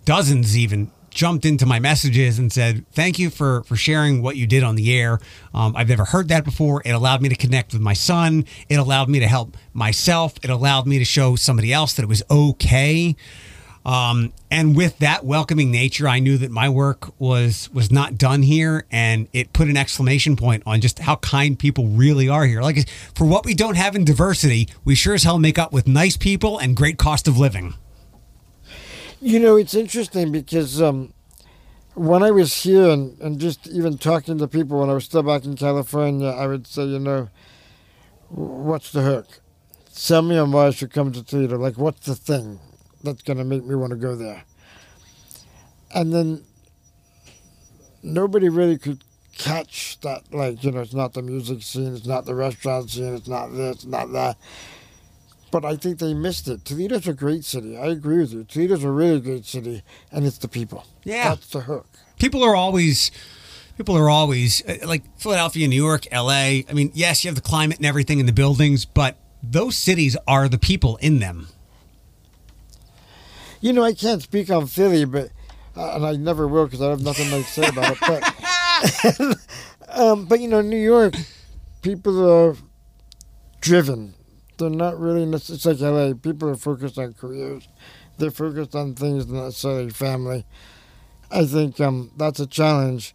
Speaker 1: dozens even, jumped into my messages and said, "Thank you for for sharing what you did on the air. Um, I've never heard that before. It allowed me to connect with my son. It allowed me to help myself. It allowed me to show somebody else that it was okay." Um, and with that welcoming nature, I knew that my work was was not done here, and it put an exclamation point on just how kind people really are here. Like for what we don't have in diversity, we sure as hell make up with nice people and great cost of living.
Speaker 2: You know, it's interesting because um, when I was here and, and just even talking to people when I was still back in California, I would say, you know, what's the hook? Sell me why I should come to Toledo. Like, what's the thing that's going to make me want to go there? And then nobody really could catch that, like, you know, it's not the music scene, it's not the restaurant scene, it's not this, not that. But I think they missed it. Toledo's a great city. I agree with you. Toledo's a really great city, and it's the people.
Speaker 1: Yeah.
Speaker 2: That's the hook.
Speaker 1: People are always. People are always uh, like Philadelphia, New York, LA. I mean, yes, you have the climate and everything in the buildings, but those cities are the people in them.
Speaker 2: You know, I can't speak on Philly, but uh, and I never will because I have nothing nice to say about it. But um, but you know, New York, people are driven. They're not really. It's like LA. People are focused on careers. They're focused on things, not necessarily family. I think um, that's a challenge.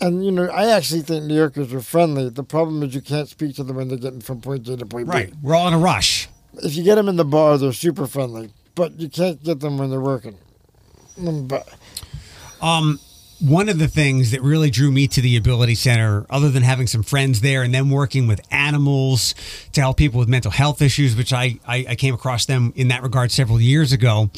Speaker 2: And you know, I actually think New Yorkers are friendly. The problem is you can't speak to them when they're getting from point A to point B.
Speaker 1: Right. We're all in a rush.
Speaker 2: If you get them in the bar, they're super friendly, but you can't get them when they're working. Mm, But
Speaker 1: Um, one of the things that really drew me to the Ability Center, other than having some friends there and them working with animals to help people with mental health issues, which I, I, I came across them in that regard several years ago.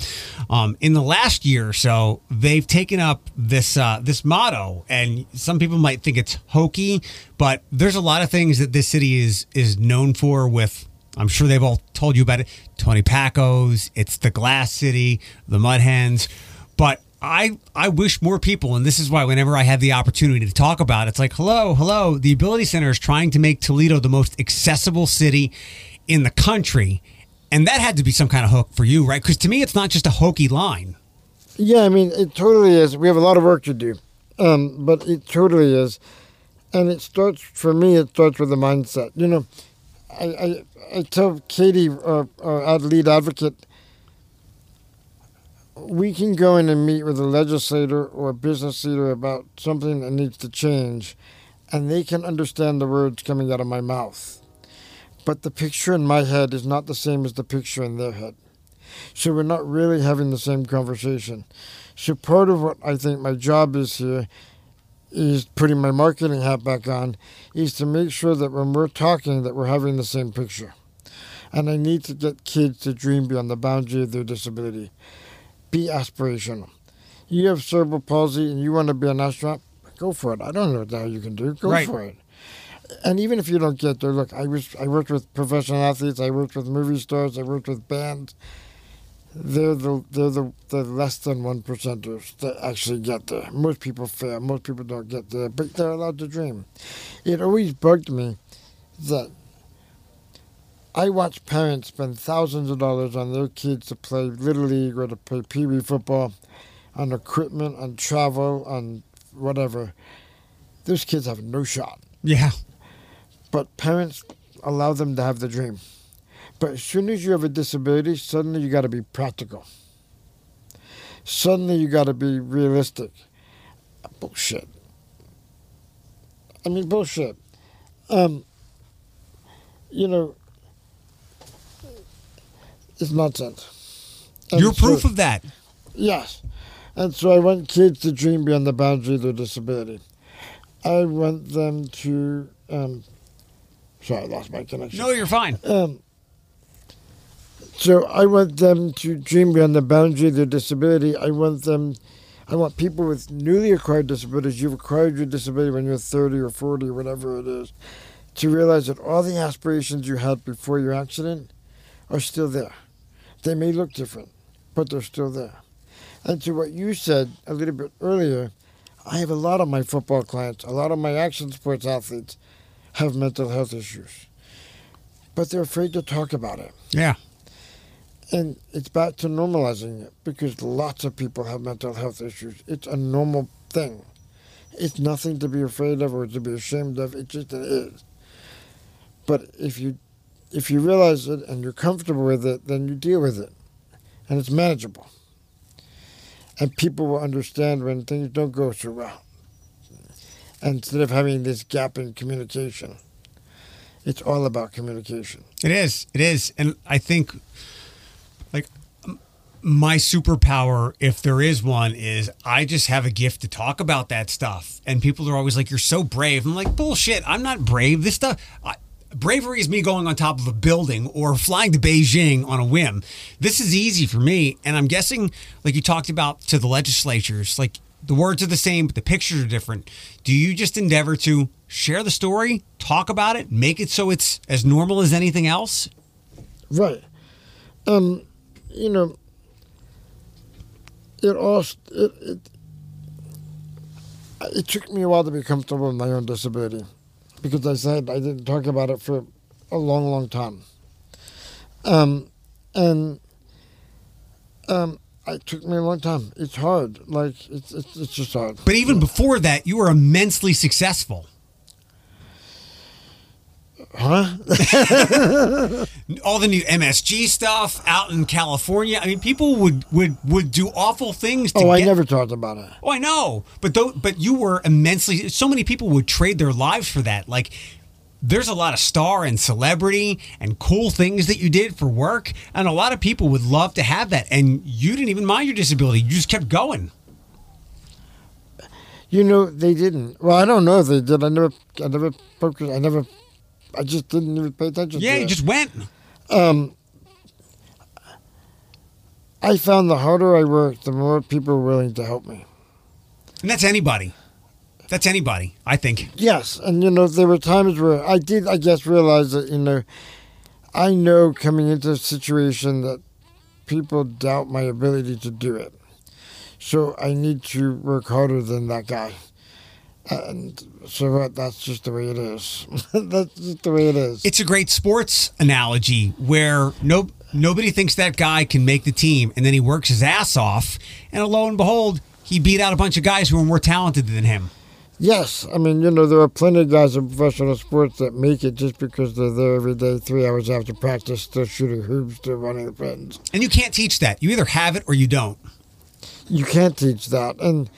Speaker 1: Um, in the last year or so, they've taken up this uh, this motto, and some people might think it's hokey, but there's a lot of things that this city is is known for. With I'm sure they've all told you about it. Tony Packo's, it's the Glass City, the Mud Hens, but I I wish more people, and this is why whenever I have the opportunity to talk about it, it's like, hello, hello. The Ability Center is trying to make Toledo the most accessible city in the country. And that had to be some kind of hook for you, right? Because to me, it's not just a hokey line.
Speaker 2: yeah, I mean, it totally is. We have a lot of work to do, um, but it totally is. And it starts for me. It starts with the mindset. You know, I I, I tell Katie, our, our lead advocate, we can go in and meet with a legislator or a business leader about something that needs to change, and they can understand the words coming out of my mouth. But the picture in my head is not the same as the picture in their head. So we're not really having the same conversation. So part of what I think my job is here is putting my marketing hat back on, is to make sure that when we're talking that we're having the same picture. And I need to get kids to dream beyond the boundary of their disability. Be aspirational. You have cerebral palsy and you want to be an astronaut, go for it. I don't know what the hell you can do. Go
Speaker 1: Right.
Speaker 2: for it. And even if you don't get there, look, I was I worked with professional athletes, I worked with movie stars, I worked with bands. They're the they're the, the less than one percenters that actually get there. Most people fail. Most people don't get there, but they're allowed to dream. It always bugged me that I watch parents spend thousands of dollars on their kids to play little league or to play pee wee football, on equipment, on travel, on whatever. Those kids have no shot
Speaker 1: Yeah.
Speaker 2: but parents allow them to have the dream. But as soon as you have a disability, suddenly you got to be practical. Suddenly you got to be realistic. Bullshit. I mean, bullshit. Um, you know, it's nonsense. And
Speaker 1: You're
Speaker 2: so-
Speaker 1: proof of that.
Speaker 2: Yes. And so I want kids to dream beyond the boundary of their disability. I want them to. Um, sorry, I lost my connection.
Speaker 1: No, you're fine.
Speaker 2: Um, so I want them to dream beyond the boundary of their disability. I want them. I want people with newly acquired disabilities. You've acquired your disability when you're 30 or 40 or whatever it is, to realize that all the aspirations you had before your accident are still there. They may look different, but they're still there. And to what you said a little bit earlier, I have a lot of my football clients, a lot of my action sports athletes have mental health issues, but they're afraid to talk about it.
Speaker 1: Yeah.
Speaker 2: And it's back to normalizing it because lots of people have mental health issues. It's a normal thing. It's nothing to be afraid of or to be ashamed of. It just is. But if you if you realize it and you're comfortable with it, then you deal with it. And it's manageable. And people will understand when things don't go so well. Instead of having this gap in communication. It's all about communication.
Speaker 1: It is. It is. And I think, my superpower, if there is one, is I just have a gift to talk about that stuff. And people are always like, you're so brave. I'm like, bullshit. I'm not brave. This stuff. I, bravery is me going on top of a building or flying to Beijing on a whim. This is easy for me. And I'm guessing, like you talked about to the legislatures, like the words are the same, but the pictures are different. Do you just endeavor to share the story, talk about it, make it so it's as normal as anything else?
Speaker 2: Right. Um, you know, it all it, it it took me a while to be comfortable with my own disability because I said I didn't talk about it for a long, long time. Um, and um, it took me a long time. It's hard. Like it's it's, it's just hard.
Speaker 1: But even before that, you were immensely successful.
Speaker 2: Huh?
Speaker 1: All the new MSG stuff out in California. I mean, people would would would do awful things to
Speaker 2: Oh, I
Speaker 1: get.
Speaker 2: never talked about it.
Speaker 1: Oh, I know, but though, but you were immensely. So many people would trade their lives for that. Like, there's a lot of star and celebrity and cool things that you did for work, and a lot of people would love to have that. And you didn't even mind your disability; you just kept going.
Speaker 2: You know, they didn't. Well, I don't know if they did. I never, I never. I never, I just didn't even pay attention.
Speaker 1: Yeah,
Speaker 2: to
Speaker 1: you just went.
Speaker 2: Um, I found the harder I worked, the more people were willing to help me.
Speaker 1: And that's anybody. That's anybody. I think.
Speaker 2: Yes, and you know there were times where I did, I guess, realize that you know, I know coming into a situation that people doubt my ability to do it, so I need to work harder than that guy. And so? That's just the way it is. that's just the way it is.
Speaker 1: It's a great sports analogy where no nobody thinks that guy can make the team, and then he works his ass off, and lo and behold, he beat out a bunch of guys who are more talented than him.
Speaker 2: Yes, I mean, you know, there are plenty of guys in professional sports that make it just because they're there every day, three hours after practice, still shooting hoops, still running the pins.
Speaker 1: And you can't teach that. You either have it or you don't.
Speaker 2: you can't teach that. And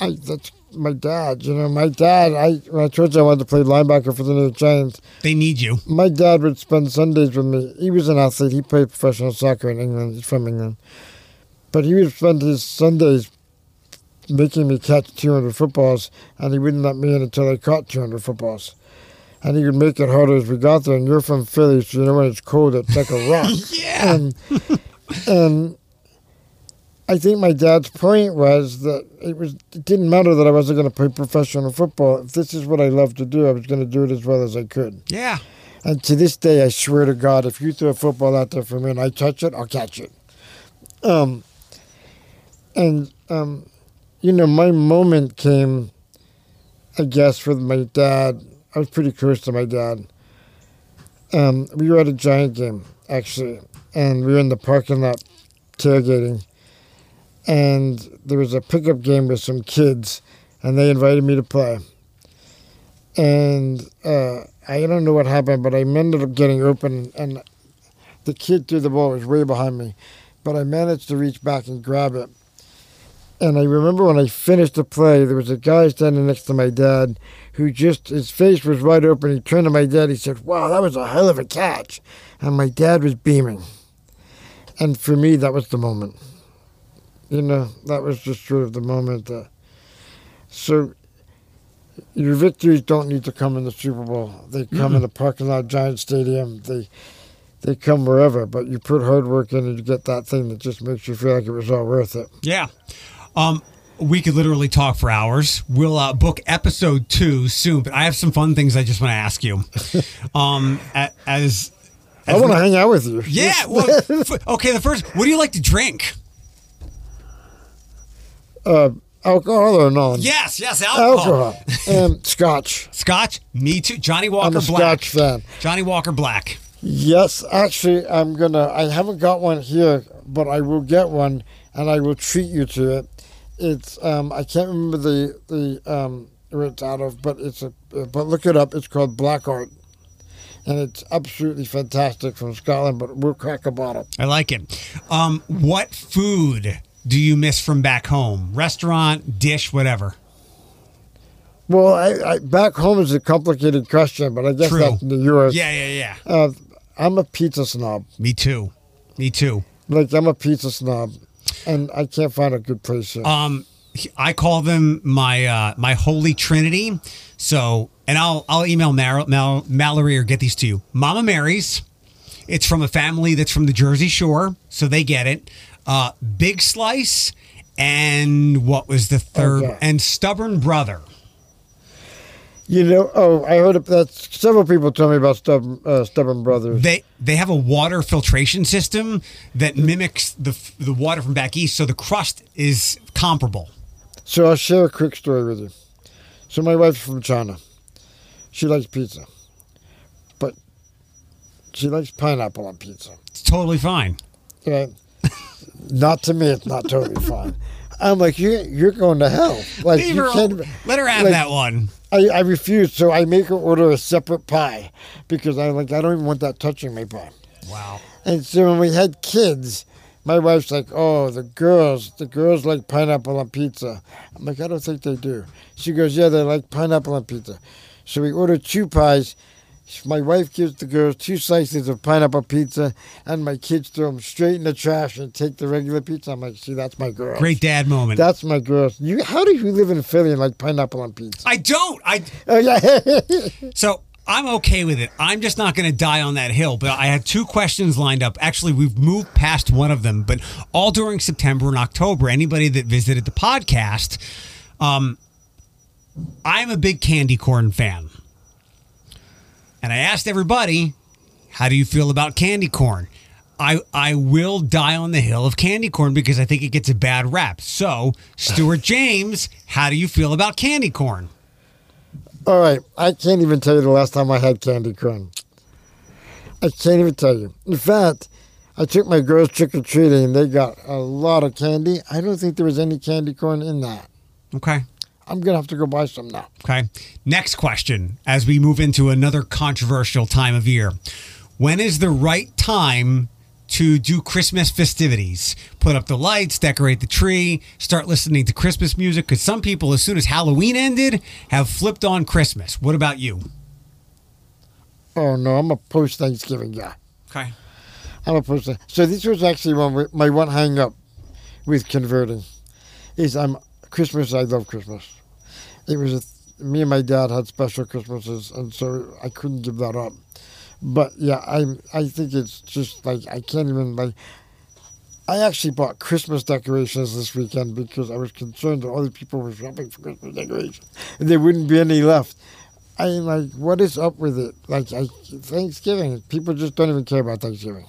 Speaker 2: I that's my dad. You know, my dad. I when I told you I wanted to play linebacker for the New York Giants.
Speaker 1: They need you.
Speaker 2: My dad would spend Sundays with me. He was an athlete. He played professional soccer in England. He's from England, but he would spend his Sundays making me catch 200 footballs, and he wouldn't let me in until I caught 200 footballs. And he would make it harder as we got there. And you're from Philly, so you know when it's cold, it's like a rock.
Speaker 1: Yeah.
Speaker 2: And, and I think my dad's point was that it was it didn't matter that I wasn't going to play professional football. If this is what I love to do, I was going to do it as well as I could.
Speaker 1: Yeah.
Speaker 2: And to this day, I swear to God, if you throw a football out there for me and I touch it, I'll catch it. Um, and um, you know, my moment came, I guess, with my dad. I was pretty close to my dad. Um, we were at a giant game actually, and we were in the parking lot tailgating, and there was a pickup game with some kids, and they invited me to play. And uh, I don't know what happened, but I ended up getting open, and the kid threw the ball was way behind me, but I managed to reach back and grab it. And I remember when I finished the play, there was a guy standing next to my dad who just, his face was wide open. He turned to my dad, he said, Wow, that was a hell of a catch. And my dad was beaming. And for me, that was the moment. You know, that was just sort of the moment. That, so your victories don't need to come in the Super Bowl. They come in the parking lot, Giant Stadium. They they come wherever. But you put hard work in, and you get that thing that just makes you feel like it was all worth it.
Speaker 1: Yeah. Um, we could literally talk for hours. We'll uh, book episode two soon, but I have some fun things I just want to ask you. Um, a- as,
Speaker 2: I want to hang out with you.
Speaker 1: yeah. Well, f- okay. The first, what do you like to drink?
Speaker 2: Uh, alcohol or non?
Speaker 1: Yes, yes, alcohol.
Speaker 2: Alcohol. and scotch.
Speaker 1: Scotch. Me too. Johnnie Walker
Speaker 2: I'm a
Speaker 1: Black.
Speaker 2: scotch fan.
Speaker 1: Johnnie Walker Black.
Speaker 2: Yes, actually, I'm gonna. I haven't got one here, but I will get one, and I will treat you to it. It's um, I can't remember the the um, where it's out of, but it's a. But look it up. It's called Black Art, and it's absolutely fantastic from Scotland. But we'll crack a bottle.
Speaker 1: I like it. Um, what food do you miss from back home? Restaurant, dish, whatever.
Speaker 2: Well, I, I back home is a complicated question, but I guess
Speaker 1: True.
Speaker 2: that's New York.
Speaker 1: Yeah, yeah, yeah.
Speaker 2: Uh, I'm a pizza snob.
Speaker 1: Me too. Me too.
Speaker 2: Like I'm a pizza snob, and I can't find a good place here.
Speaker 1: Um, I call them my uh, my holy trinity. So, and I'll I'll email Mar- Mal- Mallory or get these to you. Mama Mary's. It's from a family that's from the Jersey Shore, so they get it. Uh, Big Slice, and what was the third?
Speaker 2: Okay.
Speaker 1: And Stubborn Brother.
Speaker 2: You know, oh, I heard that. Several people tell me about Stubborn, uh, Stubborn Brothers.
Speaker 1: They they have a water filtration system that mimics the the water from back east, so the crust is comparable.
Speaker 2: So I'll share a quick story with you. So my wife's from China. She likes pizza, but she likes pineapple on pizza.
Speaker 1: It's totally fine.
Speaker 2: Right? not to me, it's not totally fine. I'm like, you, you're going to hell. Like
Speaker 1: Leave
Speaker 2: you
Speaker 1: her
Speaker 2: can't.
Speaker 1: let her have
Speaker 2: like,
Speaker 1: that one.
Speaker 2: I, I refuse. So I make her order a separate pie because I like I don't even want that touching my pie.
Speaker 1: Wow.
Speaker 2: And so when we had kids, my wife's like, "Oh, the girls, the girls like pineapple on pizza." I'm like, "I don't think they do." She goes, "Yeah, they like pineapple on pizza." So we ordered two pies. My wife gives the girls two slices of pineapple pizza, and my kids throw them straight in the trash and take the regular pizza. I'm like, "See, that's my girl.
Speaker 1: Great dad moment.
Speaker 2: That's my girl. You, how do you live in Philly and like pineapple on pizza?"
Speaker 1: I don't. I
Speaker 2: Oh yeah.
Speaker 1: so I'm okay with it. I'm just not going to die on that hill. But I had two questions lined up. Actually, we've moved past one of them, but all during September and October. Anybody that visited the podcast, um, I'm a big candy corn fan, and I asked everybody, "How do you feel about candy corn?" I, I will die on the hill of candy corn because I think it gets a bad rap. So, Stuart James, how do you feel about candy corn?
Speaker 2: All right, I can't even tell you the last time I had candy corn. I can't even tell you. In fact, I took my girls trick or treating and they got a lot of candy. I don't think there was any candy corn in that.
Speaker 1: Okay.
Speaker 2: I'm gonna have to go buy some now.
Speaker 1: Okay. Next question as we move into another controversial time of year. When is the right time to do Christmas festivities, put up the lights, decorate the tree, start listening to Christmas music. Because some people, as soon as Halloween ended, have flipped on Christmas. What about you?
Speaker 2: Oh no, I'm a post Thanksgiving guy.
Speaker 1: Okay.
Speaker 2: I'm a post. So this was actually one my one hang up with converting is I'm Christmas. I love Christmas. It was a, me and my dad had special Christmases, and so I couldn't give that up. But yeah, I I think it's just like I can't even like. I actually bought Christmas decorations this weekend because I was concerned that all other people were shopping for Christmas decorations and there wouldn't be any left. I mean, like, what is up with it? Like, I, Thanksgiving, people just don't even care about Thanksgiving.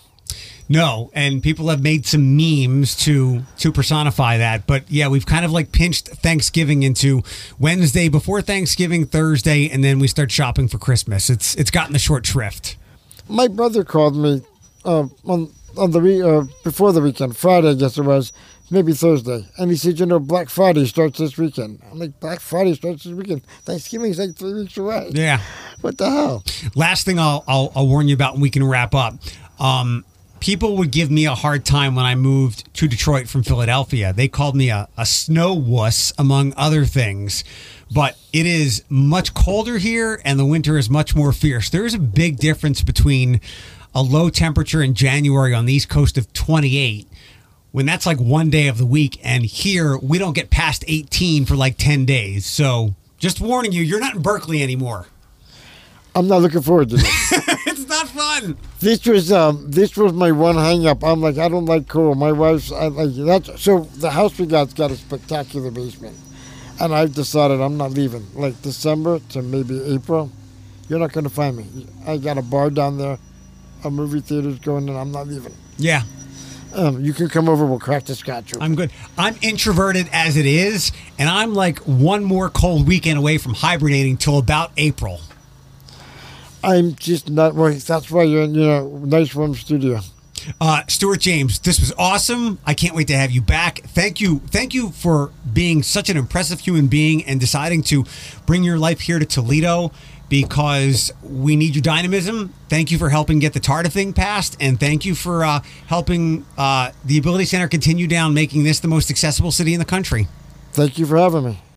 Speaker 1: No, and people have made some memes to to personify that. But yeah, we've kind of like pinched Thanksgiving into Wednesday before Thanksgiving, Thursday, and then we start shopping for Christmas. It's it's gotten the short shrift.
Speaker 2: My brother called me uh, on on the week uh, before the weekend, Friday, I guess it was, maybe Thursday, and he said, "You know, Black Friday starts this weekend." I'm like, "Black Friday starts this weekend. Thanksgiving's like three weeks away."
Speaker 1: Yeah.
Speaker 2: What the hell?
Speaker 1: Last thing I'll I'll, I'll warn you about, and we can wrap up. Um, people would give me a hard time when I moved to Detroit from Philadelphia. They called me a, a snow wuss, among other things. But it is much colder here, and the winter is much more fierce. There is a big difference between a low temperature in January on the East Coast of 28 when that's like one day of the week and here we don't get past 18 for like 10 days so just warning you you're not in berkeley anymore
Speaker 2: I'm not looking forward to this.
Speaker 1: not fun
Speaker 2: this was um this was my one hang up. I'm like, I don't like cold. My wife's I like that's so the house we got's got a spectacular basement. And I've decided I'm not leaving. Like December to maybe April, you're not gonna find me. I got a bar down there, a movie theater's going and I'm not leaving.
Speaker 1: yeah
Speaker 2: Um, you can come over, we'll crack the scotch open.
Speaker 1: i'm good i'm introverted as it is and i'm like one more cold weekend away from hibernating till about april
Speaker 2: I'm just not well that's why you're in, you know, nice warm studio.
Speaker 1: Uh, Stuart James, this was awesome. I can't wait to have you back. Thank you, thank you for being such an impressive human being and deciding to bring your life here to Toledo because we need your dynamism. Thank you for helping get the TARTA thing passed, and thank you for uh, helping uh, the Ability Center continue down, making this the most accessible city in the country.
Speaker 2: Thank you for having me.